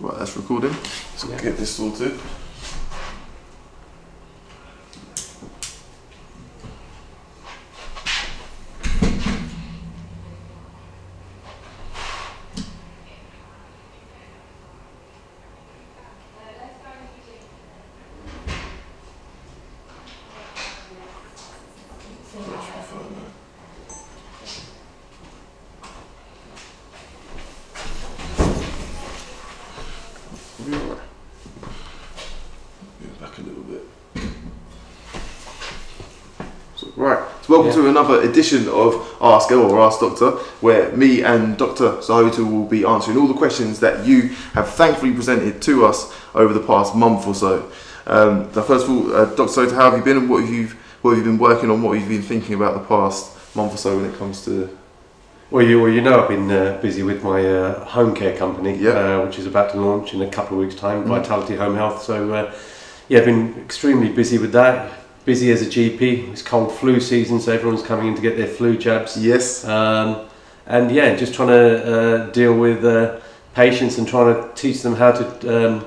Right, that's recording. So Yeah. get this sorted. That's fine, though. We'll be alright. Move back a little bit. So, right, so welcome Yeah. to another edition of Ask Elle or Ask Doctor, where me and Dr. Sahota will be answering all the questions that you have thankfully presented to us over the past month or so. Um, now first of all, uh, Dr. Sahota, how have you been and what have you what have you been working on? What have you been thinking about the past month or so when it comes to Well, you, well, you know, I've been uh, busy with my uh, home care company, uh, which is about to launch in a couple of weeks' time, Mhm. Vitality Home Health. So, uh, yeah, I've been extremely busy with that. Busy as a GP. It's cold flu season, so everyone's coming in to get their flu jabs. yes? Um, and yeah, just trying to uh, deal with uh, patients and trying to teach them how to um,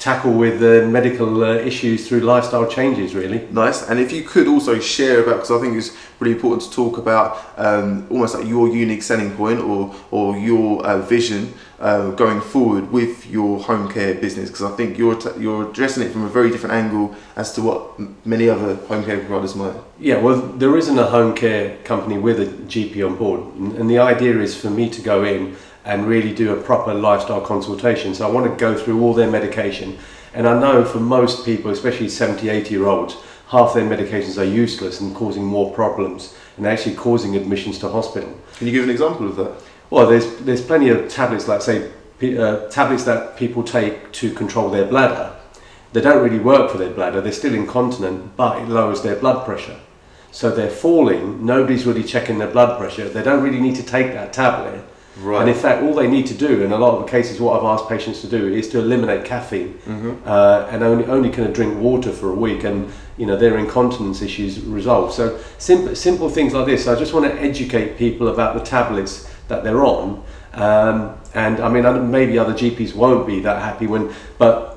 tackle with uh, medical uh, issues through lifestyle changes, really. Nice. And if you could also share about, because I think it's really important to talk about um, almost like your unique selling point or or your uh, vision uh, going forward with your home care business, because I think you're t- you're addressing it from a very different angle as to what m- many other home care providers might. Yeah, well, there isn't a home care company with a GP on board, and and the idea is for me to go in and really do a proper lifestyle consultation. So I want to go through all their medication, and I know for most people, especially 70, 80 year olds, half their medications are useless and causing more problems and actually causing admissions to hospital. Can you give an example of that? Well, there's there's plenty of tablets, like say uh, tablets that people take to control their bladder. They don't really work for their bladder. They're still incontinent, but it lowers their blood pressure. So they're falling. Nobody's really checking their blood pressure. They don't really need to take that tablet. Right. And in fact, all they need to do, in a lot of the cases, what I've asked patients to do is to eliminate caffeine hmm uh, and only only kind of drink water for a week, and you know their incontinence issues resolve. So simple simple things like this. I just want to educate people about the tablets that they're on, um, and I mean maybe other GPs won't be that happy when, but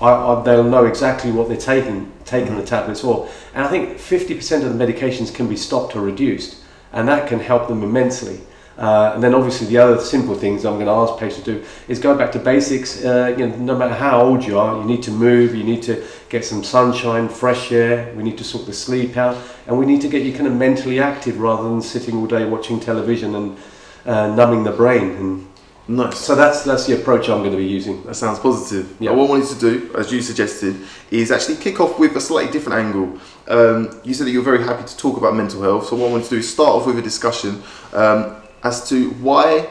I, I, they'll know exactly what they're taking taking the tablets for. And I think 50% of the medications can be stopped or reduced, and that can help them immensely. Uh, and then obviously the other simple things I'm going to ask patients to do is go back to basics. Uh, you know, no matter how old you are, you need to move, you need to get some sunshine, fresh air. We need to sort the sleep out, and we need to get you kind of mentally active rather than sitting all day watching television and uh, numbing the brain. And Nice. so that's that's the approach I'm going to be using. That sounds positive. Yeah. What I wanted to do, as you suggested, is actually kick off with a slightly different angle. Um, you said that you're very happy to talk about mental health, so what I wanted to do is start off with a discussion um, as to why,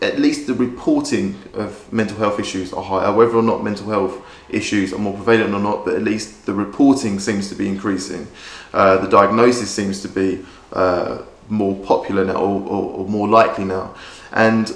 at least the reporting of mental health issues are higher, whether or not mental health issues are more prevalent or not, but at least the reporting seems to be increasing. Uh, the diagnosis seems to be uh, more popular now or, or, or more likely now. And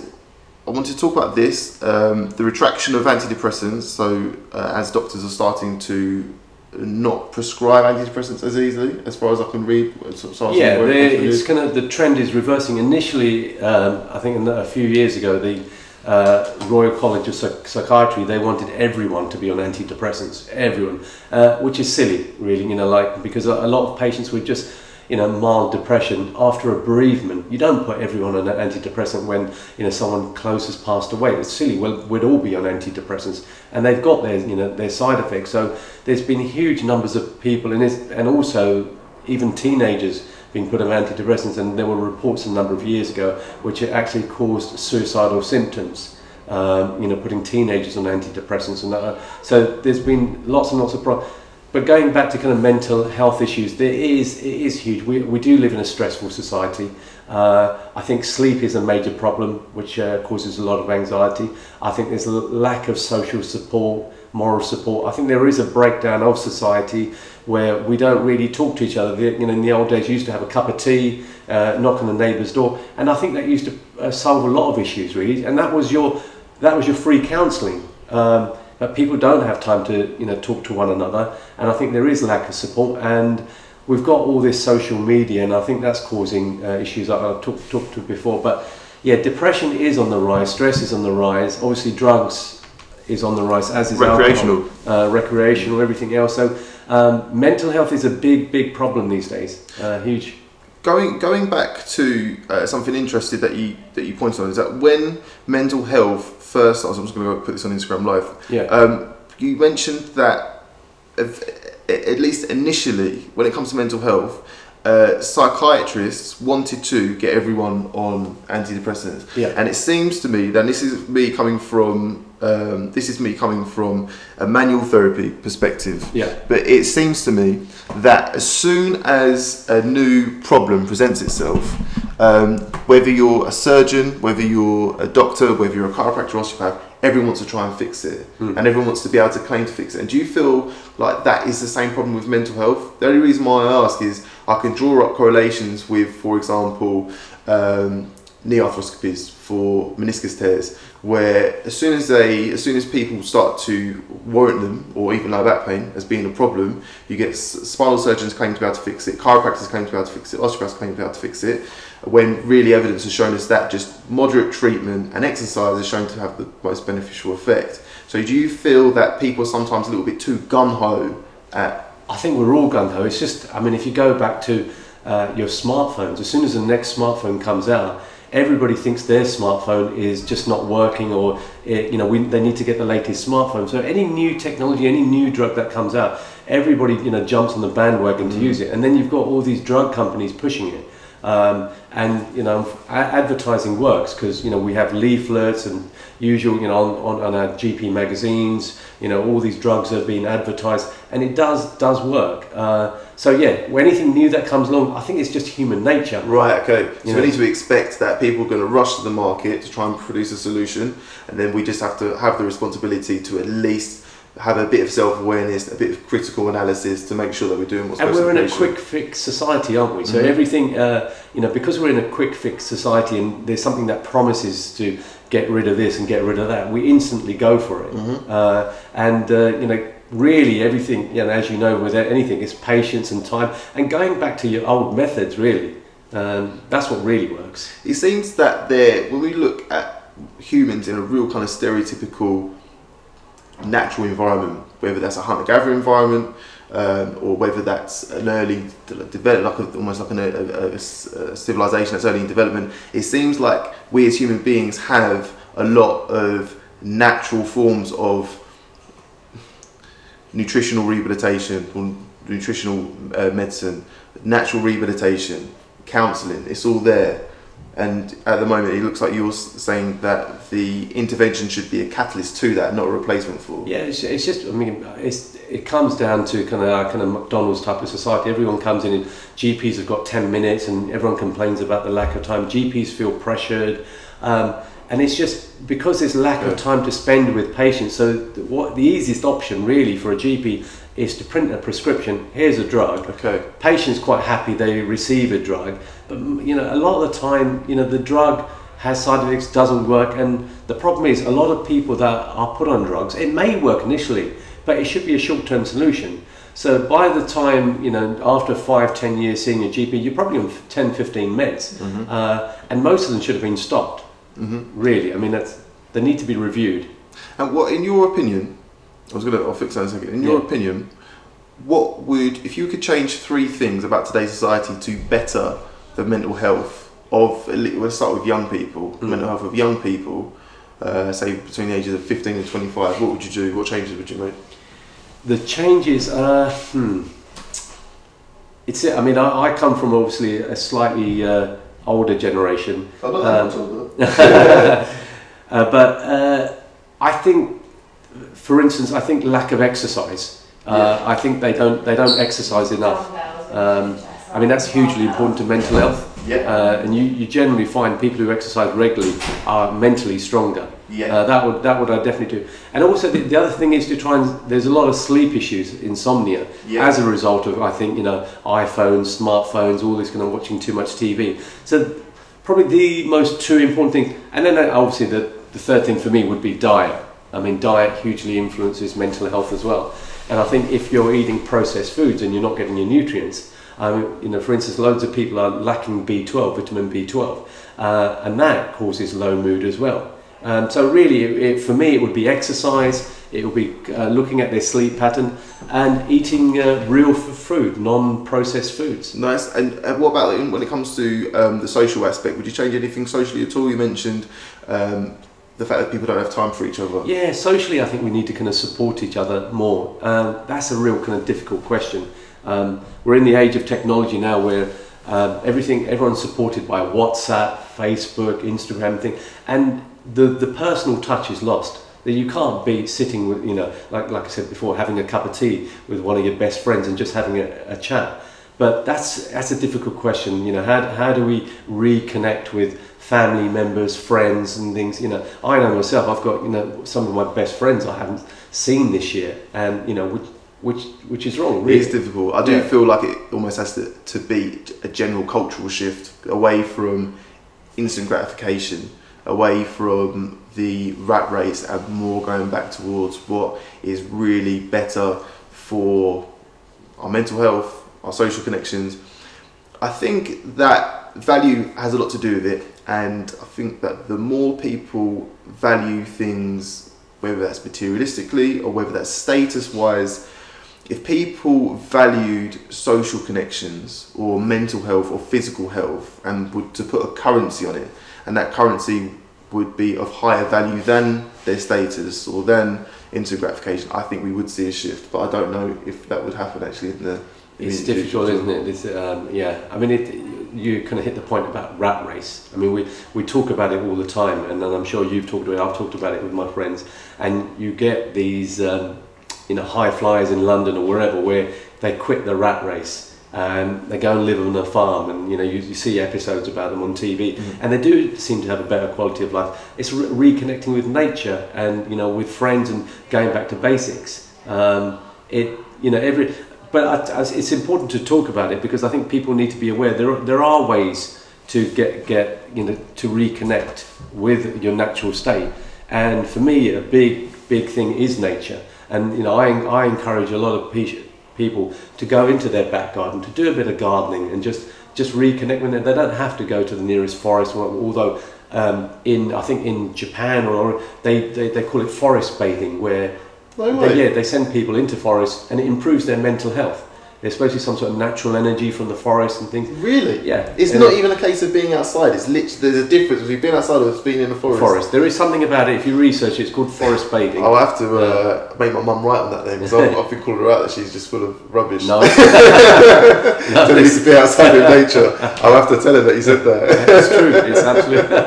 I want to talk about this um, the retraction of antidepressants. So, uh, as doctors are starting to not prescribe antidepressants as easily, as far as I can read. So, so Yeah, working they- off the it's kind of the trend is reversing. Initially, um, I think a few years ago, the uh, Royal College of Psych- Psychiatry they wanted everyone to be on antidepressants, everyone, uh, which is silly, really. You know, like because a a lot of patients with just you know mild depression after a bereavement, you don't put everyone on an antidepressant when you know someone close has passed away. It's silly. Well, we'd all be on antidepressants, and they've got their you know their side effects. So there's been huge numbers of people, and and also even teenagers being put on antidepressants, and there were reports a number of years ago which actually caused suicidal symptoms. Um, you know, putting teenagers on antidepressants, and uh, so there's been lots and lots of problems. But going back to kind of mental health issues, there is it is huge. We, we do live in a stressful society. Uh, I think sleep is a major problem, which uh, causes a lot of anxiety. I think there's a lack of social support, moral support. I think there is a breakdown of society where we don't really talk to each other. The, you know, in the old days, you used to have a cup of tea, uh, knock on the neighbour's door, and I think that used to uh, solve a lot of issues, really. And that was your that was your free counselling. Um, but people don't have time to you know talk to one another, and I think there is lack of support. And we've got all this social media, and I think that's causing uh, issues that I've talked talked to before. But yeah, depression is on the rise, stress is on the rise. Obviously, drugs is on the rise, as is Recreational. alcohol, uh, recreational, everything else. So um, mental health is a big, big problem these days. Uh, huge. Going going back to uh, something interesting that you that you pointed on is that when mental health first, I was just going to put this on Instagram Live. Yeah. Um, you mentioned that if, at least initially, when it comes to mental health, uh, psychiatrists wanted to get everyone on antidepressants. Yeah. And it seems to me that this is me coming from um, this is me coming from a manual therapy perspective. Yeah. But it seems to me that as soon as a new problem presents itself, um, whether you're a surgeon, whether you're a doctor, whether you're a chiropractor or osteopath, everyone wants to try and fix it, Mm. and everyone wants to be able to claim to fix it. And do you feel like that is the same problem with mental health? The only reason why I ask is I can draw up correlations with, for example, um, knee arthroscopies for meniscus tears, where as soon as they, as soon as people start to warrant them, or even low back pain as being a problem, you get spinal surgeons claim to be able to fix it, chiropractors claim to be able to fix it, osteopaths claim to be able to fix it, when really evidence has shown us that just moderate treatment and exercise is shown to have the most beneficial effect. So do you feel that people are sometimes a little bit too gun ho at I think we're all gun ho. It's just, I mean, if you go back to uh, your smartphones, as soon as the next smartphone comes out, everybody thinks their smartphone is just not working, or it, you know, we, they need to get the latest smartphone. So any new technology, any new drug that comes out, everybody you know jumps on the bandwagon to use it, and then you've got all these drug companies pushing it. Um, and you know, advertising works because you know we have leaflets and usual you know on, on, on our GP magazines. You know, all these drugs have been advertised, and it does does work. Uh, so yeah, when anything new that comes along, I think it's just human nature. Right, okay. So we need to expect that people are going to rush to the market to try and produce a solution, and then we just have to have the responsibility to at least have a bit of self awareness, a bit of critical analysis to make sure that we're doing what's And we're in a quick fix society, aren't we? So Mhm. everything, uh, you know, because we're in a quick fix society, and there's something that promises to get rid of this and get rid of that, we instantly go for it. Mhm. Uh, and uh, you know, really, everything, you know, as you know, with anything, is patience and time, and going back to your old methods. Really, um, that's what really works. It seems that there, when we look at humans in a real kind of stereotypical natural environment, whether that's a hunter-gatherer environment um, or whether that's an early de- develop, like a, almost like an, a, a- a civilization that's early in development, it seems like we as human beings have a lot of natural forms of nutritional rehabilitation or nutritional uh, medicine, natural rehabilitation, counselling. It's all there. And at the moment, it looks like you're saying that the intervention should be a catalyst to that, not a replacement for. Yeah, it's, it's just. I mean, it comes down to kind of our kind of McDonald's type of society. Everyone comes in and GPs have got ten minutes, and everyone complains about the lack of time. GPs feel pressured, um, and it's just because there's lack Yeah. of time to spend with patients. So, th- what the easiest option really for a GP is to print a prescription. Here's a drug. Okay. Patients quite happy they receive a drug, but you know a lot of the time, you know the drug has side effects, doesn't work, and the problem is a lot of people that are put on drugs, it may work initially, but it should be a short-term solution. So by the time you know after five, ten years seeing your GP, you're probably on 10, 15 meds, Mhm. uh, and most of them should have been stopped. Hmm Really, I mean that's they need to be reviewed. And what, in your opinion, I was gonna, I'll fix that in a second. In your Yeah. opinion, what would, if you could change three things about today's society to better the mental health of, let's start with young people, Mm. mental health of young people, uh, say between the ages of 15 and 25, what would you do? What changes would you make? The changes, are, hmm. It's it. I mean I, I come from obviously a slightly uh, older generation. I'm Um, uh, but uh, I think, for instance, I think lack of exercise. Uh, I think they don't they don't exercise enough. Um, I mean that's hugely important to mental health. yeah. Uh, and you, you generally find people who exercise regularly are mentally stronger. Yeah. Uh, that would that would I definitely do. And also the, the other thing is to try and there's a lot of sleep issues, insomnia, yeah. as a result of I think you know iPhones, smartphones, all this kind of watching too much TV. So probably the most two important things. And then uh, obviously the the third thing for me would be diet. I mean diet hugely influences mental health as well. And I think if you're eating processed foods and you're not getting your nutrients, um, you know, for instance, loads of people are lacking B12, vitamin B12, uh, and that causes low mood as well. Um, so really, it, it, for me, it would be exercise. It would be uh, looking at their sleep pattern and eating uh, real f- food, non-processed foods. Nice. And, and what about when it comes to um, the social aspect? Would you change anything socially at all? You mentioned um, the fact that people don't have time for each other. Yeah, socially, I think we need to kind of support each other more. Um, that's a real kind of difficult question. Um, we're in the age of technology now, where um, everything, everyone's supported by WhatsApp, Facebook, Instagram thing, and the the personal touch is lost. That you can't be sitting with, you know, like like I said before, having a cup of tea with one of your best friends and just having a, a chat. But that's that's a difficult question. You know, how how do we reconnect with family members, friends, and things? You know, I know myself. I've got you know some of my best friends I haven't seen this year, and you know, which which which is wrong. Really. It is difficult. I do Yeah. feel like it almost has to, to be a general cultural shift away from instant gratification, away from the rat race, and more going back towards what is really better for our mental health, our social connections. I think that value has a lot to do with it, and I think that the more people value things, whether that's materialistically or whether that's status wise, if people valued social connections or mental health or physical health and would to put a currency on it, and that currency would be of higher value than their status or than instant gratification, I think we would see a shift. But I don't know if that would happen actually in the. It's immediate difficult, isn't it? It's, um, yeah, I mean, it, you kind of hit the point about rat race. I mean, we, we talk about it all the time, and then I'm sure you've talked about it. I've talked about it with my friends, and you get these, um, you know, high flyers in London or wherever where they quit the rat race and they go and live on a farm, and you know, you, you see episodes about them on TV, Mm. and they do seem to have a better quality of life. It's re- reconnecting with nature and you know, with friends and going back to basics. Um, it, you know, every but I, I, it's important to talk about it because I think people need to be aware there are, there are ways to get get you know to reconnect with your natural state and for me a big big thing is nature and you know I, I encourage a lot of pe- people to go into their back garden to do a bit of gardening and just just reconnect with it they don't have to go to the nearest forest although um, in I think in Japan or they, they, they call it forest bathing where No they, yeah, they send people into forests and it improves their mental health. There's supposed to be some sort of natural energy from the forest and things. Really? Yeah. It's And not even a case of being outside. It's literally there's a difference between being outside or being in the forest. forest. There is something about it. If you research it, it's called forest bathing. I'll have to uh, make my mum write on that name because I've, been calling her out that she's just full of rubbish. No, so we need to be outside in nature. I'll have to tell her that you said that. it's true. It's absolutely.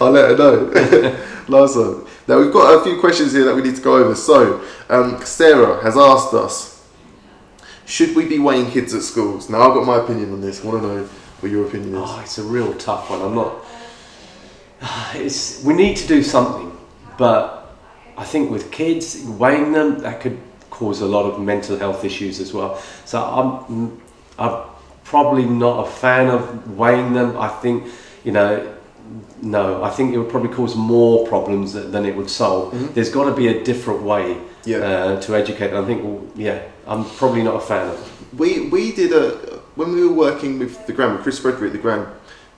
I'll let her know. Last one. Now we've got a few questions here that we need to go over. So um, Sarah has asked us, should we be weighing kids at schools? Now I've got my opinion on this. I want to know what your opinion is. Oh, it's a real tough one. I'm not. It's we need to do something, but I think with kids weighing them, that could cause a lot of mental health issues as well. So I'm, I'm probably not a fan of weighing them. I think, you know, no, I think it would probably cause more problems than, it would solve. Mhm. There's got to be a different way Yeah. uh, to educate. I think, well, yeah, I'm probably not a fan of. We we did a when we were working with the with Chris Frederick the Grand.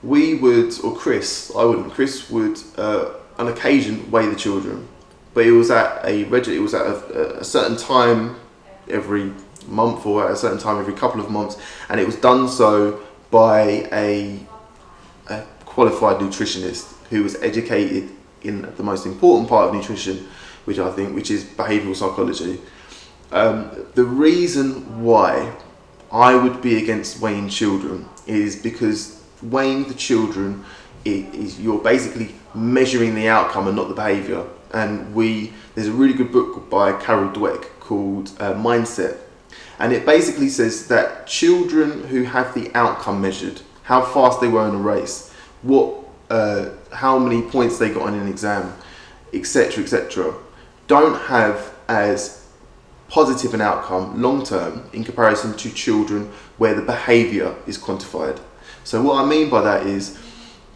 We would or Chris I wouldn't Chris would uh, on occasion weigh the children, but it was at a it was at a, a certain time every month or at a certain time every couple of months, and it was done so by a, a qualified nutritionist who was educated in the most important part of nutrition, which I think which is behavioural psychology. Um, the reason why I would be against weighing children is because weighing the children is you're basically measuring the outcome and not the behaviour. And we there's a really good book by Carol Dweck called uh, Mindset, and it basically says that children who have the outcome measured, how fast they were in a race, what uh, how many points they got on an exam, etc., etc., don't have as positive an outcome long term in comparison to children where the behaviour is quantified. So, what I mean by that is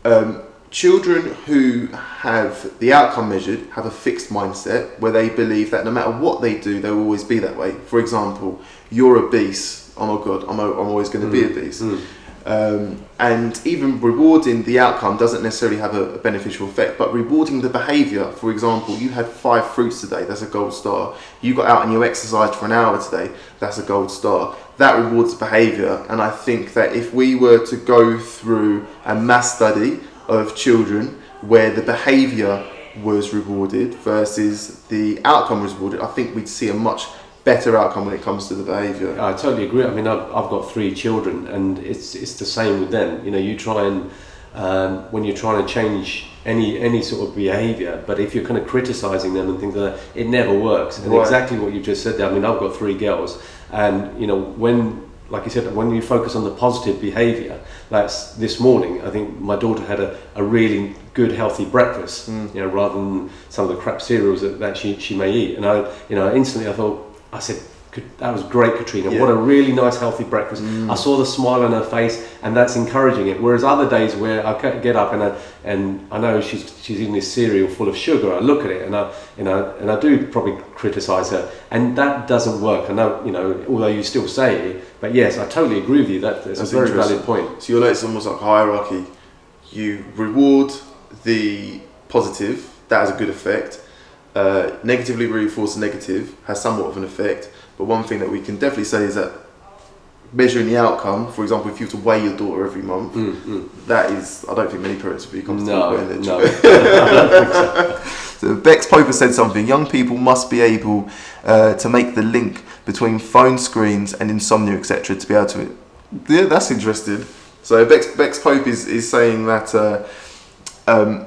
um, children who have the outcome measured have a fixed mindset where they believe that no matter what they do, they will always be that way. For example, you're obese. Oh my god, I'm, I'm always going to be Mm. obese. Mm. Um, and even rewarding the outcome doesn't necessarily have a, a beneficial effect, but rewarding the behaviour, for example, you had five fruits today, that's a gold star. You got out and you exercised for an hour today, that's a gold star. That rewards behaviour, and I think that if we were to go through a mass study of children where the behaviour was rewarded versus the outcome was rewarded, I think we'd see a much better outcome when it comes to the behaviour. I totally agree. I mean, I've, I've got three children, and it's it's the same with them. You know, you try and um, when you're trying to change any any sort of behaviour, but if you're kind of criticising them and things like that, it never works. And Right. exactly what you just said there. I mean, I've got three girls, and you know, when like you said, when you focus on the positive behaviour, that's this morning. I think my daughter had a, a really good, healthy breakfast. You know, rather than some of the crap cereals that, that she, she may eat. And I, you know, instantly I thought, I said, that was great, Katrina. Yeah. What a really nice, healthy breakfast. I mm. saw the smile on her face, and that's encouraging it. Whereas other days where I get up and I, and I know she's she's eating this cereal full of sugar, I look at it and I you know and I do probably criticise her, and that doesn't work. I know you know although you still say it, but yes, I totally agree with you. That that's, That's a very valid point. So you're like it's almost like hierarchy. You reward the positive, that has a good effect. Uh, negatively reinforce the negative has somewhat of an effect. But one thing that we can definitely say is that measuring the outcome, for example, if you were to weigh your daughter every month, Mm, mm. that is, I don't think many parents would be comfortable No, weighing their no. children. So Bex Poper said something. Young people must be able uh, to make the link between phone screens and insomnia, etc., to be able to. Yeah, that's interesting. So Bex, Bex Pope is, is saying that uh, um,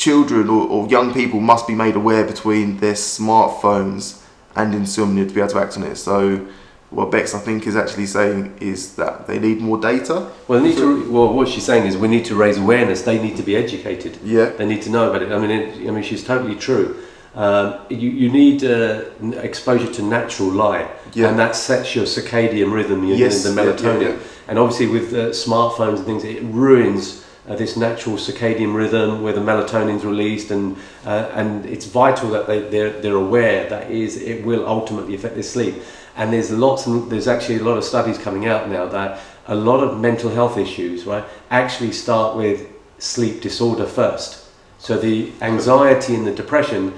children or, or young people must be made aware between their smartphones and insomnia to be able to act on it. So what Bex I think is actually saying is that they need more data. Well, need to. Well, what she's saying is we need to raise awareness. They need to be educated. Yeah. They need to know about it. I mean, it, I mean, she's totally true. Um, you, you need uh, exposure to natural light, Yeah. and that sets your circadian rhythm, your, Yes, the yeah, yeah, melatonin. yeah. And obviously, with uh, smartphones and things, it ruins uh, this natural circadian rhythm where the melatonin's released, and uh, and it's vital that they they're, they're aware that is it will ultimately affect their sleep. And there's lots and there's actually a lot of studies coming out now that a lot of mental health issues, right, actually start with sleep disorder first. So the anxiety and the depression,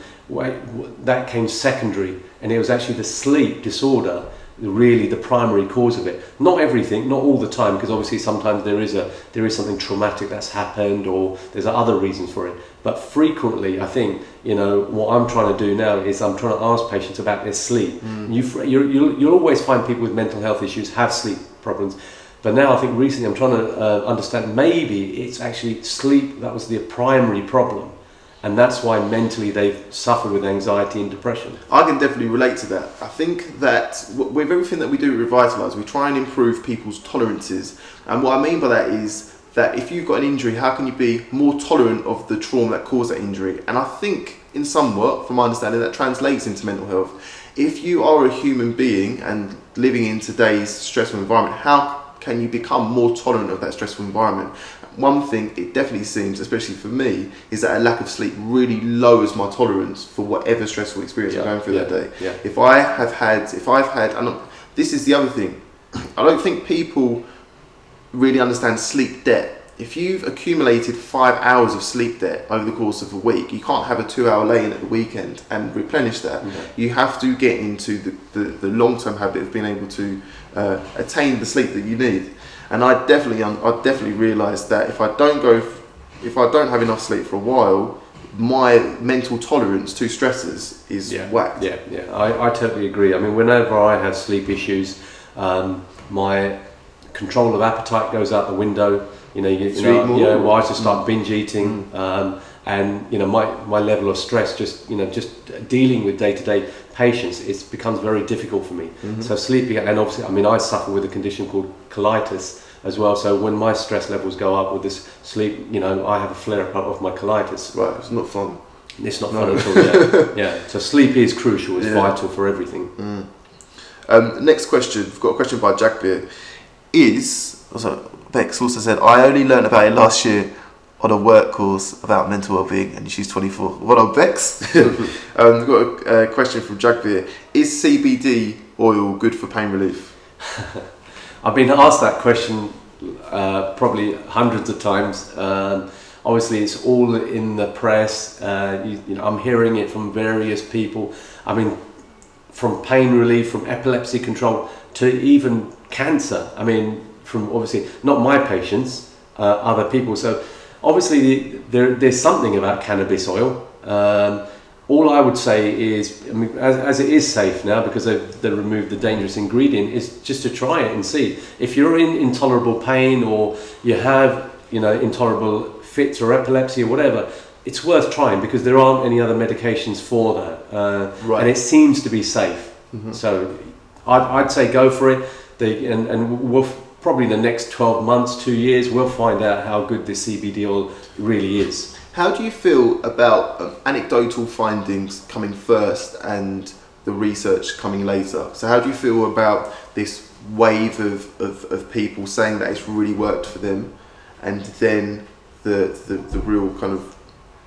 that came secondary, and it was actually the sleep disorder really the primary cause of it. Not everything, not all the time, because obviously sometimes there is a there is something traumatic that's happened, or there's other reasons for it. But frequently, I think you know what I'm trying to do now is I'm trying to ask patients about their sleep. You fr- you're, you'll, you'll always find people with mental health issues have sleep problems. But now I think recently I'm trying to uh, understand maybe it's actually sleep that was the primary problem, and that's why mentally they've suffered with anxiety and depression. I can definitely relate to that. I think that with everything that we do at Revitalise, we try and improve people's tolerances. And what I mean by that is that if you've got an injury, how can you be more tolerant of the trauma that caused that injury? And I think, in somewhat, from my understanding, that translates into mental health. If you are a human being and living in today's stressful environment, how can you become more tolerant of that stressful environment? One thing it definitely seems, especially for me, is that a lack of sleep really lowers my tolerance for whatever stressful experience I'm going through that day. yeah. If I have had, if I've had, and this is the other thing, I don't think people really understand sleep debt. If you've accumulated five hours of sleep debt over the course of a week, you can't have a two hour lay in at the weekend and replenish that. You have to get into the, the, the long term habit of being able to uh, attain the sleep that you need. And I definitely, I definitely realised that if I don't go, if I don't have enough sleep for a while, my mental tolerance to stresses is yeah, whacked. Yeah, yeah, I, I totally agree. I mean, whenever I have sleep issues, um, my control of appetite goes out the window. You know, you, you know, you know, I just start binge eating, um, and you know, my, my level of stress, just you know, just dealing with day to day patients, it becomes very difficult for me. So sleeping, and obviously, I mean, I suffer with a condition called colitis as well. So when my stress levels go up with this sleep, you know, I have a flare up of my colitis. Right, it's not fun. It's not No. fun at all. Yeah, yeah. So sleep is crucial. It's Yeah. vital for everything. Um, next question. We've got a question by Jack Beer. Is also Bex also said I only learned about it last year on a work course about mental well-being, and she's 24. What on Bex? um, we've got a, a question from Jack Beer. Is CBD oil good for pain relief? I've been asked that question uh, probably hundreds of times. Um, obviously, it's all in the press. Uh, you, you know, I'm hearing it from various people. I mean, from pain relief, from epilepsy control, to even cancer. I mean, from obviously not my patients, uh, other people. So obviously, there, there's something about cannabis oil. Um, all I would say is, I mean, as, as it is safe now because they've, they removed the dangerous ingredient, is just to try it and see. If you're in intolerable pain or you have, you know, intolerable fits or epilepsy or whatever, it's worth trying because there aren't any other medications for that, uh, Right. and it seems to be safe. So I'd, I'd say go for it. They, and, and we'll probably in the next 12 months, two years, we'll find out how good this CBD oil really is. How do you feel about um, anecdotal findings coming first and the research coming later? So, how do you feel about this wave of, of, of people saying that it's really worked for them and then the, the, the real kind of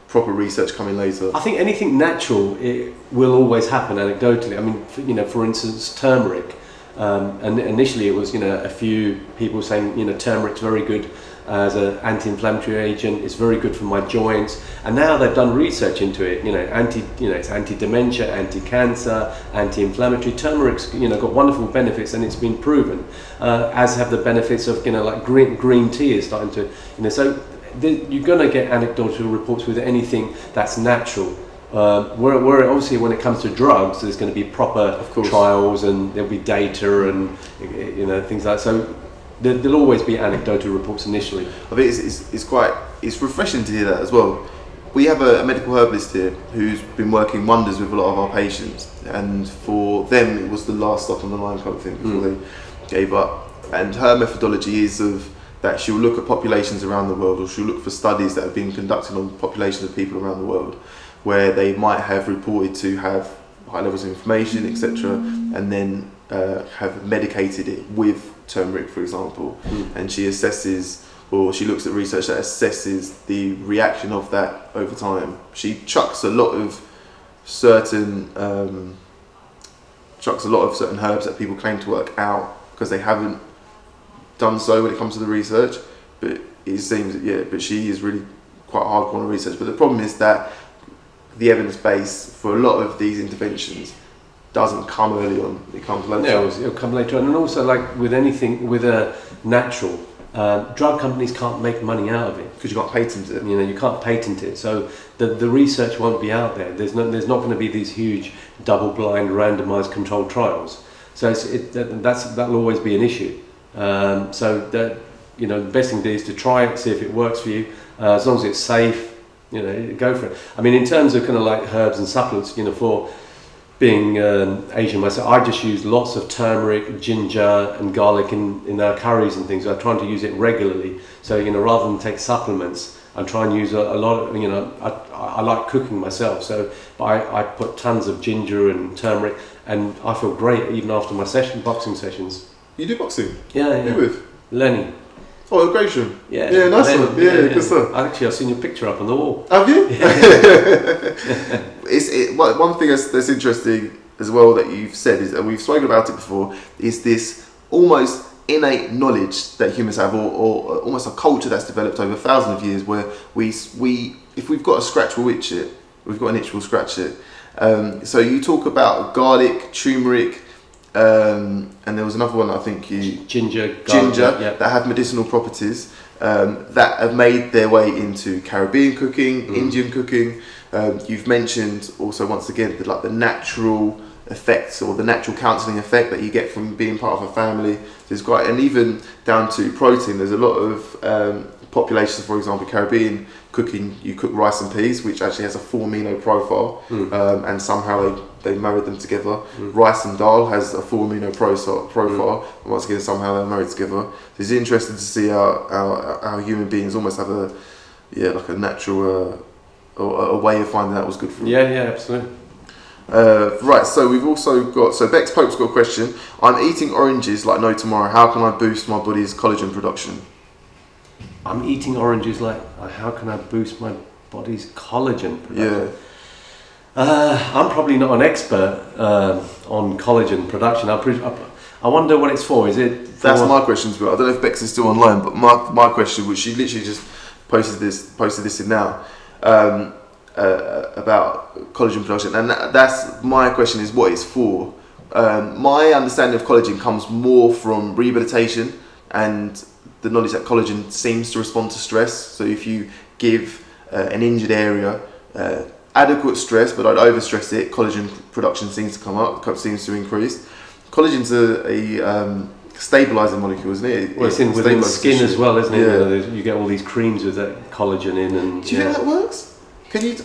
proper research coming later? I think anything natural it will always happen anecdotally. I mean, you know, for instance, turmeric. Um, and initially, it was you know a few people saying you know turmeric's very good as an anti-inflammatory agent. It's very good for my joints. And now they've done research into it. You know, anti you know it's anti-dementia, anti-cancer, anti-inflammatory. Turmeric's you know got wonderful benefits, and it's been proven. Uh, as have the benefits of you know like green green tea is starting to you know so the, you're going to get anecdotal reports with anything that's natural. Um, where, where obviously when it comes to drugs, there's going to be proper trials and there'll be data and you know things like that. So there, there'll always be anecdotal reports initially. I think it's, it's, it's quite it's refreshing to hear that as well. We have a, a medical herbalist here who's been working wonders with a lot of our patients, and for them it was the last stop on the line kind of thing before they gave up. And her methodology is of that she'll look at populations around the world, or she'll look for studies that have been conducted on populations of people around the world, where they might have reported to have high levels of inflammation, etc., and then uh, have medicated it with turmeric, for example, and she assesses or she looks at research that assesses the reaction of that over time. She chucks a lot of certain um, chucks a lot of certain herbs that people claim to work out because they haven't done so when it comes to the research. But it seems yeah, but she is really quite hardcore on research. But the problem is that the evidence base for a lot of these interventions doesn't come early on. It comes later. It'll, come later on. And also, like with anything, with a natural, um, drug companies can't make money out of it. because you can't patent it. You know, you can't patent it, so the, the research won't be out there. There's no, there's not going to be these huge double-blind, randomized controlled trials. So it's, it, that, that's that'll always be an issue. Um, so that you know, the best thing to do is to try it, see if it works for you. Uh, as long as it's safe, you know, go for it. I mean, in terms of kind of like herbs and supplements, you know, for being um, Asian myself, I just use lots of turmeric, ginger, and garlic in, in our curries and things. I'm trying to use it regularly. So, you know, rather than take supplements, I try and use a, a lot of, you know, I, I like cooking myself. So I, I put tons of ginger and turmeric, and I feel great even after my session, boxing sessions. You do boxing? Yeah, Who yeah. with? Lenny. Oh, Gratian. Yeah, Yeah, nice Lenny, one. Yeah, good stuff. Actually, I've seen your picture up on the wall. Have you? it's it, one thing that's, that's interesting as well that you've said is, and we've spoken about it before, is this almost innate knowledge that humans have, or, or almost a culture that's developed over thousands of years, where we we if we've got a scratch, we'll itch it. We've got an itch, we'll scratch it. Um, so you talk about garlic, turmeric, um, and there was another one I think you Ginger, garlic, ginger yeah. that have medicinal properties um, that have made their way into Caribbean cooking, Mm. Indian cooking. Um, you've mentioned also once again the, like the natural effects or the natural counselling effect that you get from being part of a family. There's quite and even down to protein. There's a lot of um, populations, for example, Caribbean cooking. You cook rice and peas, which actually has a four amino profile, Mm. um, and somehow they they married them together. Rice and dal has a four amino proso- profile, and once again somehow they're married together. So it's interesting to see how, how, how human beings almost have a yeah like a natural uh, or a way of finding that was good for them. Yeah, yeah, absolutely. Uh, right, so we've also got so Bex Pope's got a question. I'm eating oranges like no tomorrow. How can I boost my body's collagen production? I'm eating oranges like, uh, how can I boost my body's collagen production? Yeah, Uh, I'm probably not an expert um, on collagen production. I'm, pretty, I'm, I wonder what it's for. Is it? For, That's my question to you. I don't know if Bex is still online, but my, my question, which she literally just posted this posted this in now, um, uh, about collagen production, and that, that's my question is what it's for. Um, my understanding of collagen comes more from rehabilitation and the knowledge that collagen seems to respond to stress. So if you give uh, an injured area uh, adequate stress, but I'd overstress it, collagen production seems to come up, seems to increase. Collagen's a, a um, stabilizing molecule, isn't it? Well, it's in within the skin as well, isn't it? Yeah. You, know, you, get all these creams with that collagen in, and do you yeah. how that works? Can you? T-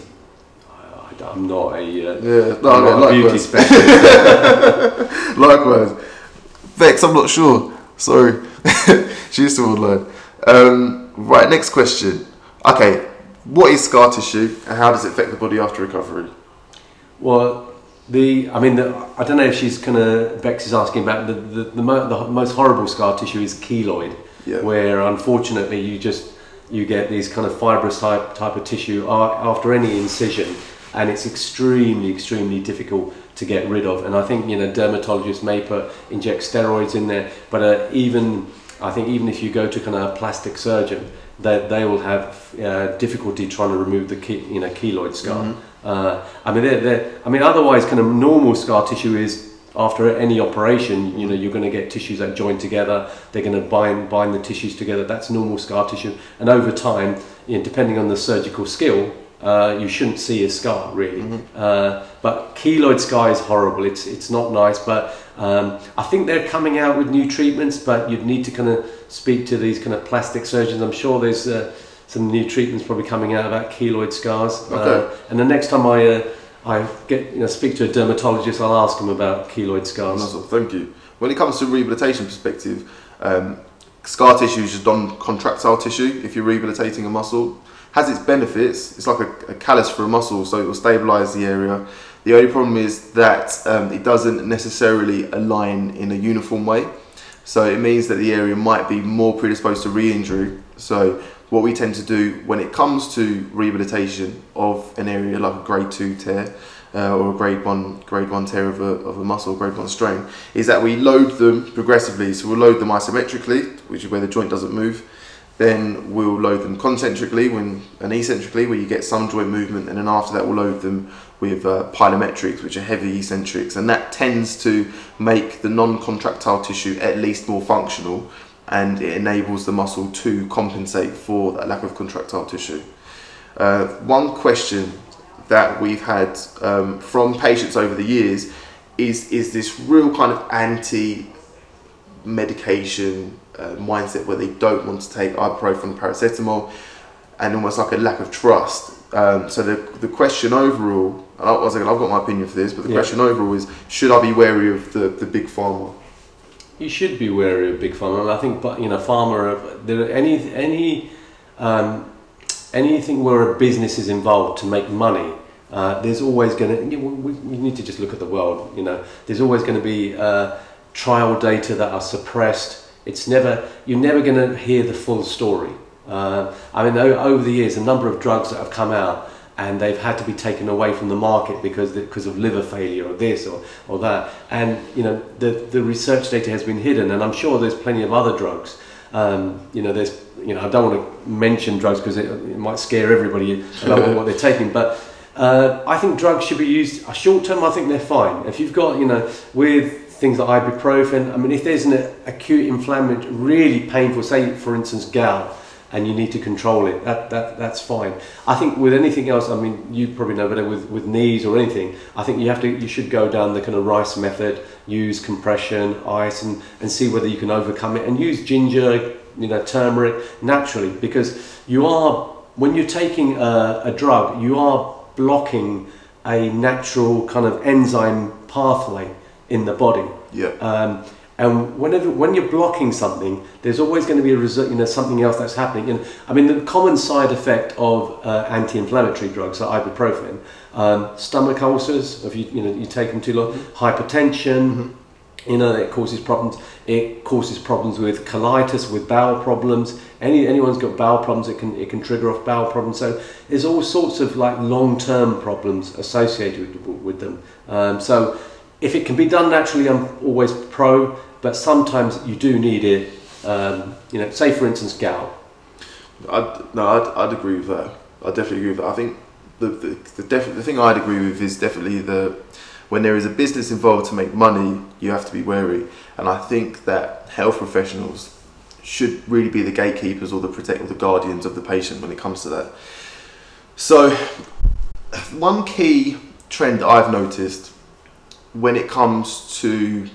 I, am not a uh, yeah, no, I'm not a beauty specialist. likewise, Bex, I'm not sure. Sorry, she's still online. Um, right, next question. Okay, what is scar tissue and how does it affect the body after recovery? Well, the, I mean, the, I don't know if she's kind of, Bex is asking about the, the, the, mo, the, most horrible scar tissue is keloid, yeah. where unfortunately you just, you get these kind of fibrous type, type of tissue after any incision and it's extremely, extremely difficult to get rid of. And I think, you know, dermatologists may put, inject steroids in there, but uh, even, I think even if you go to kind of a plastic surgeon, they, they will have uh, difficulty trying to remove the ke- you know keloid scar. Mm-hmm. Uh, I mean, they're, they're, I mean, otherwise, kind of normal scar tissue is after any operation, you know, you're going to get tissues that join together. They're going to bind bind the tissues together. That's normal scar tissue, and over time, you know, depending on the surgical skill, uh, you shouldn't see a scar really. Mm-hmm. Uh, but keloid scar is horrible. It's it's not nice. But um, I think they're coming out with new treatments. But you'd need to kind of speak to these kind of plastic surgeons. I'm sure there's uh, some new treatments probably coming out about keloid scars. Uh, okay. and the next time I uh, I get you know speak to a dermatologist, I'll ask them about keloid scars. Awesome. Thank you. When it comes to rehabilitation perspective, um, scar tissue is just non-contractile tissue. If you're rehabilitating a muscle, has its benefits. It's like a, a callus for a muscle, so it will stabilize the area. The only problem is that um, it doesn't necessarily align in a uniform way. So it means that the area might be more predisposed to re-injury. So what we tend to do when it comes to rehabilitation of an area like a grade two tear uh, or a grade one grade one tear of a, of a muscle, grade one strain, is that we load them progressively. So we'll load them isometrically, which is where the joint doesn't move. Then we'll load them concentrically when, and eccentrically, where you get some joint movement, and then after that we'll load them with uh, which are heavy eccentrics, and that tends to make the non-contractile tissue at least more functional and it enables the muscle to compensate for that lack of contractile tissue. Uh, one question that we've had um, from patients over the years is is this real kind of anti medication uh, mindset where they don't want to take ibuprofen, paracetamol, and almost like a lack of trust. Um, so the the question overall, I was like, I've got my opinion for this, but the yeah. question overall is, should I be wary of the, the big pharma? You should be wary of big pharma. I think, you know, pharma. There any any um, anything where a business is involved to make money. Uh, there's always going to. You, need to just look at the world. You know, there's always going to be uh, trial data that are suppressed. It's never. You're never going to hear the full story. Uh, I mean, over the years, a number of drugs that have come out and they've had to be taken away from the market because because of liver failure or this or, or that. And you know the the research data has been hidden, and I'm sure there's plenty of other drugs. Um, you know, there's you know I don't want to mention drugs because it, it, might scare everybody about what they're taking, but. Uh, I think drugs should be used uh, short term. I think they're fine. If you've got, you know, with things like ibuprofen, I mean, if there's an acute inflammatory, really painful, say for instance gout, and you need to control it. That, that that's fine. I think with anything else, I mean, you probably know better with, with knees or anything. I think you have to you should go down the kind of rice method, use compression, ice, and, and see whether you can overcome it, and use ginger, you know, turmeric naturally because you are when you're taking a, a drug, you are blocking a natural kind of enzyme pathway in the body. Yeah. Um, and whenever when you're blocking something, there's always going to be a result, you know, something else that's happening. And I mean, the common side effect of uh, anti-inflammatory drugs, like ibuprofen, um, stomach ulcers, if you you know you take them too long, hypertension. Mm-hmm. You know, it causes problems. It causes problems with colitis, with bowel problems. Any anyone's got bowel problems, it can it can trigger off bowel problems. So there's all sorts of like long-term problems associated with, with them. Um, so if it can be done naturally, I'm always pro. But sometimes you do need it. Um, you know, say for instance, gout. I'd, no, I'd, I'd agree with that. I definitely agree with that. I think the the the, def- the thing I'd agree with is definitely the when there is a business involved to make money, you have to be wary. And I think that health professionals should really be the gatekeepers or the protect or the guardians of the patient when it comes to that. So, one key trend I've noticed when it comes to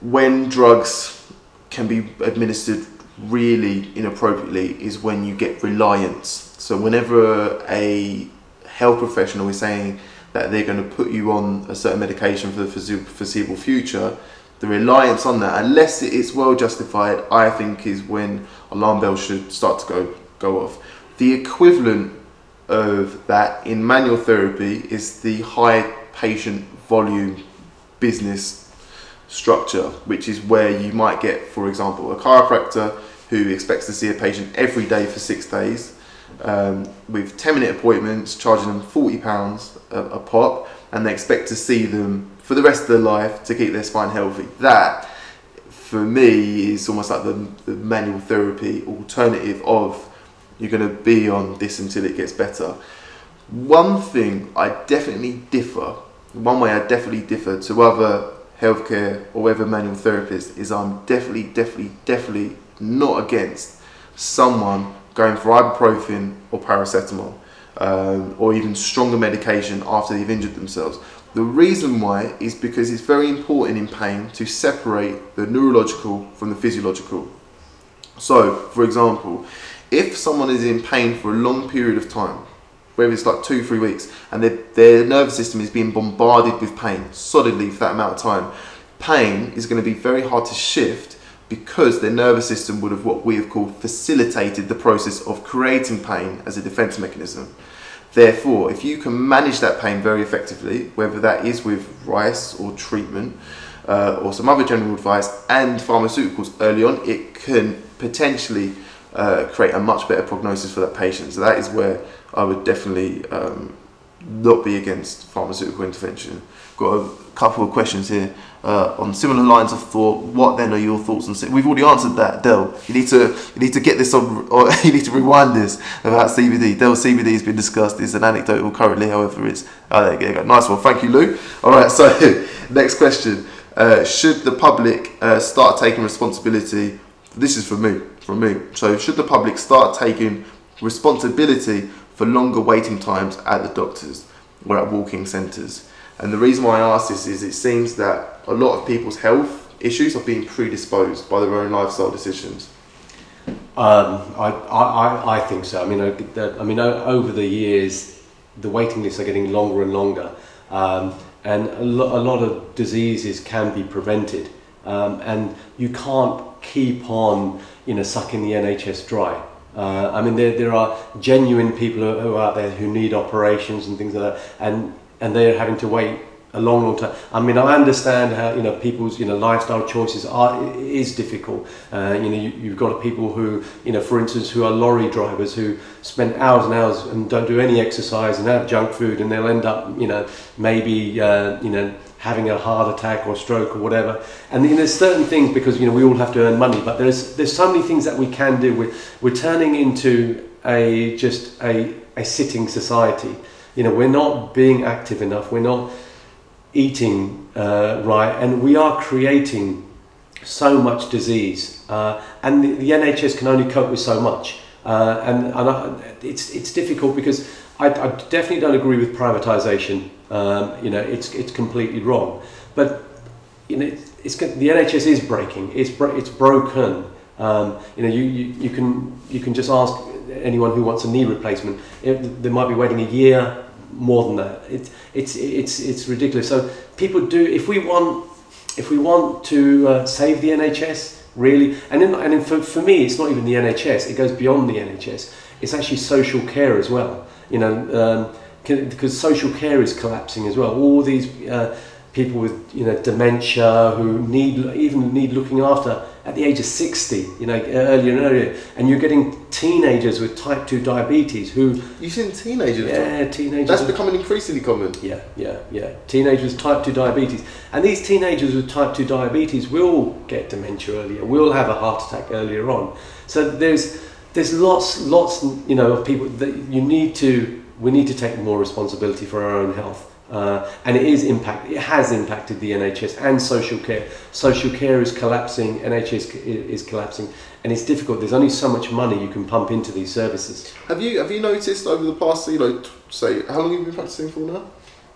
when drugs can be administered really inappropriately is when you get reliance. So whenever a health professional is saying that they're going to put you on a certain medication for the foreseeable future, the reliance on that, unless it's well justified, I think is when alarm bells should start to go go off. The equivalent of that in manual therapy is the high patient volume business structure, which is where you might get, for example, a chiropractor who expects to see a patient every day for six days um, with 10 minute appointments, charging them £40 a, a pop, and they expect to see them for the rest of their life to keep their spine healthy. That, for me, is almost like the, the manual therapy alternative of you're going to be on this until it gets better. One thing I definitely differ, one way I definitely differ to other healthcare or other manual therapist is I'm definitely, definitely, definitely not against someone going for ibuprofen or paracetamol um, or even stronger medication after they've injured themselves. The reason why is because it's very important in pain to separate the neurological from the physiological. So, for example, if someone is in pain for a long period of time, whether it's like two, three weeks, and their, their nervous system is being bombarded with pain solidly for that amount of time, pain is going to be very hard to shift because their nervous system would have what we have called facilitated the process of creating pain as a defense mechanism. Therefore, if you can manage that pain very effectively, whether that is with rice or treatment uh, or some other general advice and pharmaceuticals early on, it can potentially uh, create a much better prognosis for that patient. So that is where I would definitely um, not be against pharmaceutical intervention. Got a couple of questions here uh, on similar lines of thought. What then are your thoughts on? We've already answered that, Del. You need to you need to get this on, or you need to rewind this about CBD. Del CBD has been discussed. It's an anecdotal currently, however, it's oh there you go. Nice one, thank you, Lou. All right, so next question: uh, Should the public uh, start taking responsibility? This is for me, from me. So should the public start taking responsibility for longer waiting times at the doctors or at walk-in centres? And the reason why I ask this is it seems that a lot of people's health issues are being predisposed by their own lifestyle decisions. Um, I, I, I think so. I mean, I, I mean, over the years, the waiting lists are getting longer and longer, um, and a, lo- a, lot of diseases can be prevented, um, and you can't keep on, you know, sucking the NHS dry. Uh, I mean, there, there are genuine people who are out there who need operations and things like that, and and they're having to wait a long, long time. I mean, I understand how you know people's you know lifestyle choices are is difficult. Uh, you know, you, have got people who you know, for instance, who are lorry drivers who spend hours and hours and don't do any exercise and have junk food, and they'll end up you know maybe uh, you know having a heart attack or stroke or whatever. And you know, there's certain things because you know we all have to earn money, but there's there's so many things that we can do. We're, we're turning into a just a, a sitting society. You know, we're not being active enough. We're not eating uh, right, and we are creating so much disease. Uh, and the, the, NHS can only cope with so much. Uh, and, and I, it's it's difficult because I, I, definitely don't agree with privatisation. Um, you know, it's it's completely wrong. But you know, it's, it's the NHS is breaking. It's bro- it's broken. Um, you know, you, you, you can you can just ask anyone who wants a knee replacement. It, they might be waiting a year, more than that. It, it's it's it's ridiculous. So people do if we want if we want to uh, save the NHS really, and in, and in, for, for me it's not even the NHS. It goes beyond the NHS. It's actually social care as well. You know, um, because social care is collapsing as well. All these uh, people with you know dementia who need even need looking after at the age of 60 you know earlier and earlier and you're getting teenagers with type 2 diabetes who You've seen teenagers. yeah teenagers That's with- becoming increasingly common. yeah, yeah, yeah. Teenagers with type 2 diabetes. And these teenagers with type 2 diabetes will get dementia earlier, will have a heart attack earlier on. So there's there's lots lots you know of people that you need to we need to take more responsibility for our own health. Uh, and it is impact it has impacted the NHS and social care. Social care is collapsing, NHS is collapsing, and it's difficult. There's only so much money you can pump into these services. Have you have you noticed over the past, you know, say, how long have you been practicing for now?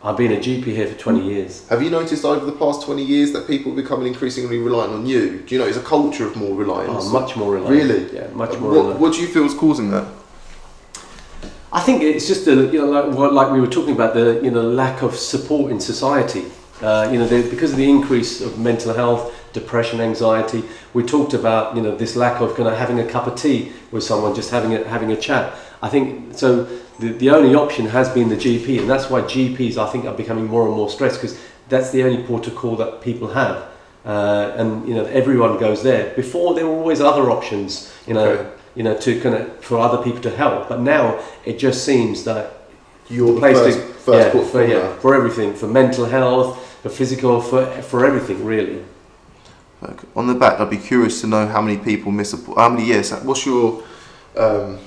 I've been a GP here for 20 years. Have you noticed over the past 20 years that people are becoming increasingly reliant on you? Do you know it's a culture of more reliance? Oh, much more reliant. Really? Yeah, much more what, what do you feel is causing that? I think it's just a, you know like, what- like we were talking about the you know lack of support in society. Uh, you know the, because of the increase of mental health, depression, anxiety. We talked about you know this lack of kind of having a cup of tea with someone, just having a having a chat. I think so. The, the only option has been the GP, and that's why GPs I think are becoming more and more stressed because that's the only port of call that people have. Uh, and you know everyone goes there. Before there were always other options. You know Okay. you know, to kind of for other people to help. But now it just seems that You're the place first, to first yeah, port for, yeah, for everything, for mental health, for physical, for for everything really. Okay. On the back, I'd be curious to know how many people miss a. How many years? What's your? Um,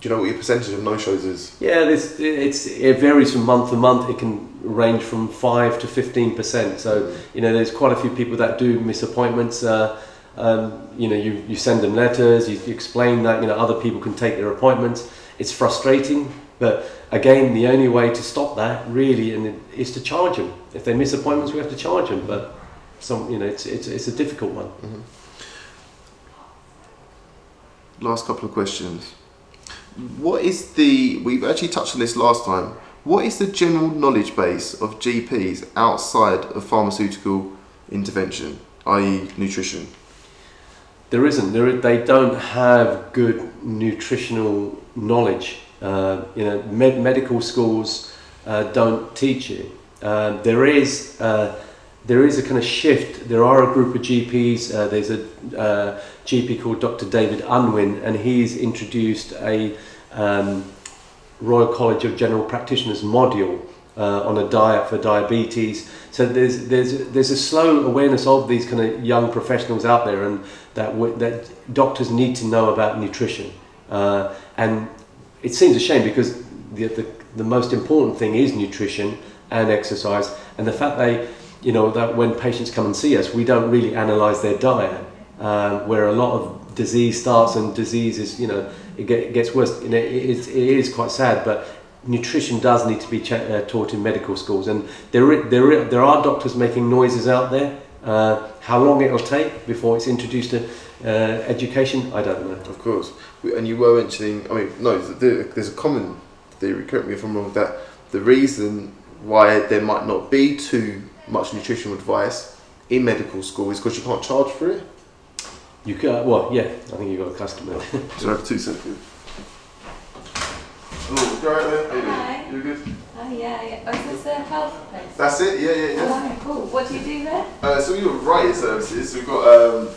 do you know what your percentage of no shows is? Yeah, this it's it varies from month to month. It can range from five to fifteen percent. So you know, there's quite a few people that do miss appointments. Uh, um, you know, you, you send them letters, you, you explain that you know other people can take their appointments. It's frustrating, but again, the only way to stop that really and it, is to charge them. If they miss appointments, we have to charge them. But some, you know, it's it's, it's a difficult one. Last couple of questions. What is the? We've actually touched on this last time. What is the general knowledge base of GPs outside of pharmaceutical intervention, i.e., nutrition? There isn't. There, they don't have good nutritional knowledge. Uh, you know, med- medical schools uh, don't teach it. Uh, there is uh, there is a kind of shift. There are a group of GPs. Uh, there's a uh, GP called Dr. David Unwin, and he's introduced a um, Royal College of General Practitioners module uh, on a diet for diabetes. So there's there's there's a slow awareness of these kind of young professionals out there, and that that doctors need to know about nutrition. Uh, and it seems a shame because the, the the most important thing is nutrition and exercise, and the fact they you know that when patients come and see us, we don't really analyse their diet, uh, where a lot of disease starts and disease is you know it, get, it gets worse. You know, it, is, it is quite sad, but nutrition does need to be uh, taught in medical schools, and there there there are doctors making noises out there. Uh, how long it'll take before it's introduced to uh, education, I don't know. Of course. And you were mentioning, I mean, no, there's a common theory, correct me if I'm wrong, that the reason why there might not be too much nutritional advice in medical school is because you can't charge for it. You ca well, yeah, I think you got a customer. So I have two seconds. Oh, you alright there? Hi. You good? Oh yeah, yeah. Oh, is this the health place? That's it, yeah, yeah, yeah. Oh, cool. What do you do there? Uh, so we do variety of services. So we've got, um,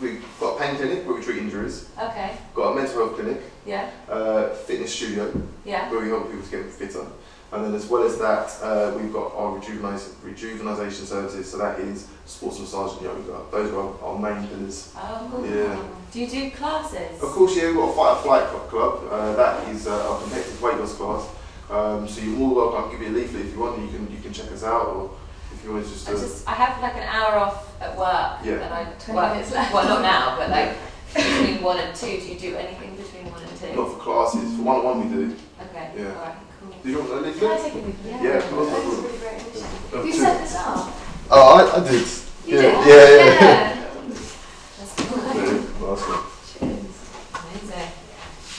we've got a pain clinic where we treat injuries, Okay. got a mental health clinic, Yeah. uh, fitness studio, Yeah. where we help people to get fitter. And then as well as that, uh, we've got our rejuvenation, rejuvenation services. So that is sports massage and yoga. Those are our, our main pillars. Oh, cool. Yeah. Do you do classes? Of course, yeah, we've got a fight or flight club. club. Uh, that is uh, our competitive weight loss class. Um, so you're more welcome. I'll give you a leaflet if you want. You can you can check us out, or if you want to just. I Uh, just I have like an hour off at work. Yeah. And I 20 work. minutes left. Well, not now, but like between one and two. Do you do anything between one and two? not for classes. For one on one, we do. Okay. Yeah. All right. Cool. Do you want a Can I leaflet? take a leaflet? Yeah. Yeah, of course. I That's will. really great initiative. You two. set this up? Oh, I, I did. You yeah, did? Yeah, yeah, yeah. That's cool. yeah. Last one. Cheers. Amazing.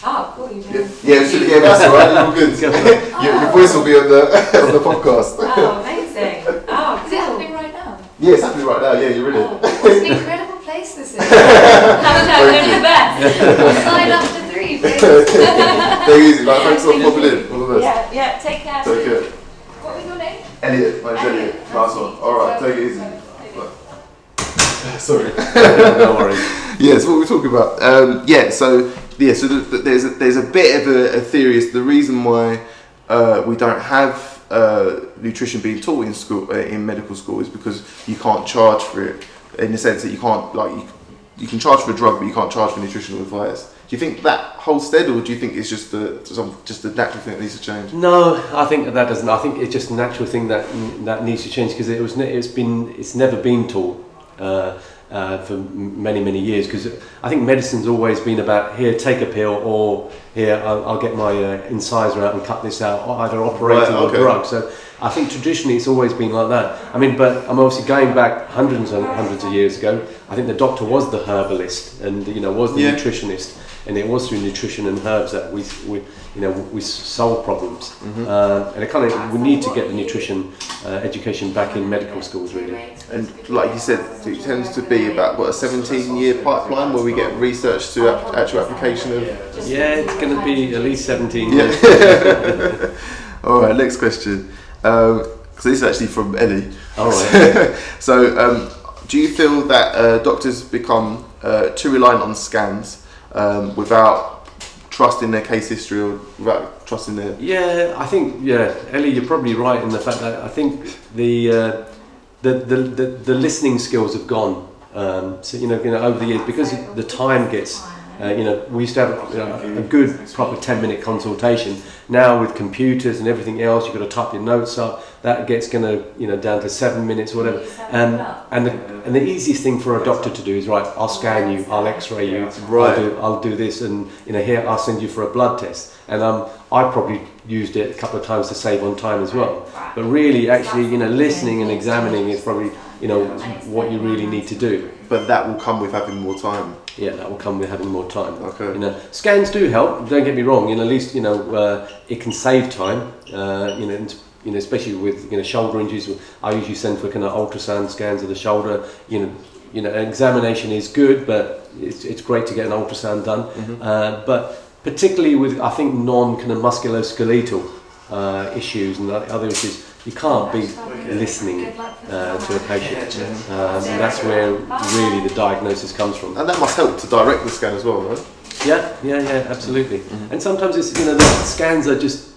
Oh, cool. You Yeah, do. yeah, so, yeah, that's all right. You're all good. Go for it. your, your voice will be on the on the podcast. Oh, amazing. Oh, Is it happening right now? Yeah, it's happening right now. Yeah, you're in Oh, it. what an incredible place this is. Haven't had only the best. Sign up to three, please. Take it easy. Like, thanks for popping in. All the best. Yeah, yeah. Take care. Take care. What was your name? Elliot, my name's Elliot. Elliot. Nice Nice one. All right, take it easy. Sorry. no worries. yes, what we're talking about. Um, yeah, so yeah, so th- th- there's a, there's a bit of a, a theory as to the reason why uh, we don't have uh, nutrition being taught in school uh, in medical school is because you can't charge for it in the sense that you can't like you, you can charge for a drug but you can't charge for nutritional advice. Do you think that holds steady, or do you think it's just the some, just a natural thing that needs to change? No, I think that, that doesn't. I think it's just a natural thing that that needs to change because it was it's been it's never been taught uh, uh, for many many years because I think medicine's always been about here take a pill or here I'll, I'll get my uh, incisor out and cut this out or either operating Right, okay. or drug. So I think traditionally it's always been like that. I mean, but I'm obviously going back hundreds and hundreds of years ago. I think the doctor was the herbalist and you know was the Yeah. nutritionist, and it was through nutrition and herbs that we, we you know we solve problems. Mm-hmm. Uh, and it kind of we need to get the nutrition uh, education back in medical schools really. And like you said, it tends to be about what a 17 year pipeline where we get research to ap- actual application of. Yeah, it's going to be at least 17 Yeah. All right, next question. Um, so this is actually from Ellie. All right. so, um, do you feel that uh, doctors become uh, too reliant on scans um, without trusting their case history or without trusting their? Yeah, I think yeah, Ellie, you're probably right in the fact that I think the uh, the, the, the the listening skills have gone. Um, so you know, you know, over the years because the time gets. Uh, you know, we used to have you know, a good proper 10 minute consultation. Now with computers and everything else, you've got to type your notes up. That gets going to, you know, down to seven minutes or whatever. Um, and the, and the easiest thing for a doctor to do is right. I'll scan you. I'll X-ray you. Right. I'll do, I'll do this, and you know, here I'll send you for a blood test. And um, I probably used it a couple of times to save on time as well. But really, actually, you know, listening and examining is probably, you know, what you really need to do. But that will come with having more time. Yeah, that will come with having more time. Okay. You know, scans do help. Don't get me wrong. You know, at least you know uh, it can save time. Uh, you know, and, you know, especially with you know shoulder injuries. I usually send for kind of ultrasound scans of the shoulder. You know, you know, examination is good, but it's, it's great to get an ultrasound done. Uh, but particularly with I think non kind of musculoskeletal uh, issues and other issues, you can't be listening uh, to a patient. Um, and that's where really the diagnosis comes from. And that must help to direct the scan as well, right? Yeah, yeah, yeah, absolutely. Mm-hmm. And sometimes it's you know the scans are just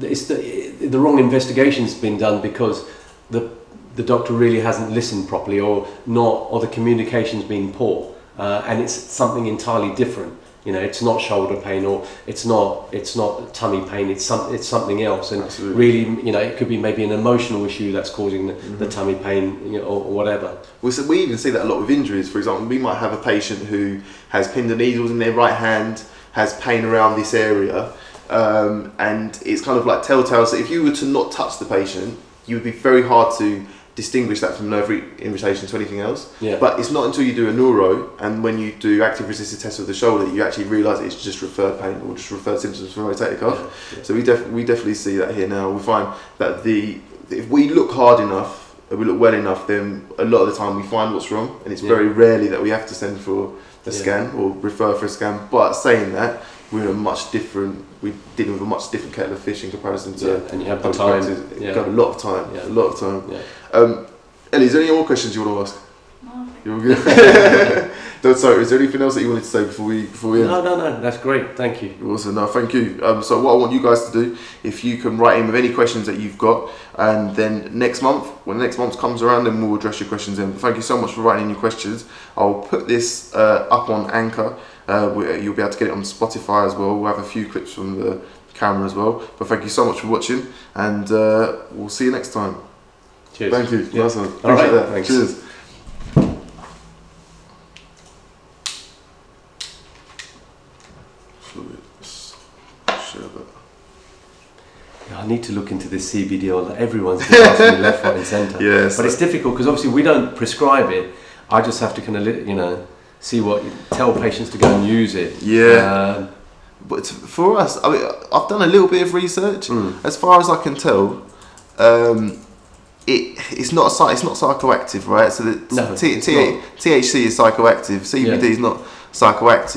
it's the the wrong investigation's been done because the the doctor really hasn't listened properly or not or the communication's been poor uh, and it's something entirely different. You know, it's not shoulder pain or it's not it's not tummy pain. It's some it's something else. And Absolutely. really, you know, it could be maybe an emotional issue that's causing the, Mm-hmm. the tummy pain you know, or, or whatever. We, s- we even see that a lot with injuries. For example, we might have a patient who has pins and needles in their right hand, has pain around this area, um, and it's kind of like telltale. So if you were to not touch the patient, you would be very hard to distinguish that from nerve re- irritation to anything else. Yeah. But it's not until you do a neuro and when you do active resisted tests of the shoulder that you actually realise it's just referred pain or just referred symptoms from rotator cuff. Yeah. So we, def- we definitely see that here now. We find that the if we look hard enough, if we look well enough, then a lot of the time we find what's wrong, and it's Yeah. very rarely that we have to send for a Yeah. scan or refer for a scan. But saying that, we're in a much different. We're dealing with a much different kettle of fish in comparison to. Yeah, and you have the time. Yeah. Got a lot of time. Yeah. A lot of time. Yeah. Um, Ellie, is there any more questions you want to ask? No. You're all good. Don't, sorry, is there anything else that you wanted to say before we before we end? No, no, no. That's great. Thank you. Awesome, no, thank you. Um, so what I want you guys to do, if you can write in with any questions that you've got, and then next month, when next month comes around, then we'll address your questions. And thank you so much for writing in your questions. I'll put this uh, up on Anchor. Uh, we- you'll be able to get it on Spotify as well. We'll have a few clips from the camera as well. But thank you so much for watching, and uh, we'll see you next time. Cheers. Thank you. Yeah. Nice one. All Appreciate right, that. thanks. Cheers. I need to look into this CBD oil. Everyone's been asking me left, right, and centre. Yes. But it's difficult because obviously we don't prescribe it. I just have to kind of, you know, see what tell patients to go and use it. Yeah. Um, But for us, I mean, I've done a little bit of research. Mm. As far as I can tell, um, it it's not it's not psychoactive, right? So the No, T- T- THC is psychoactive. CBD Yeah. is not psychoactive.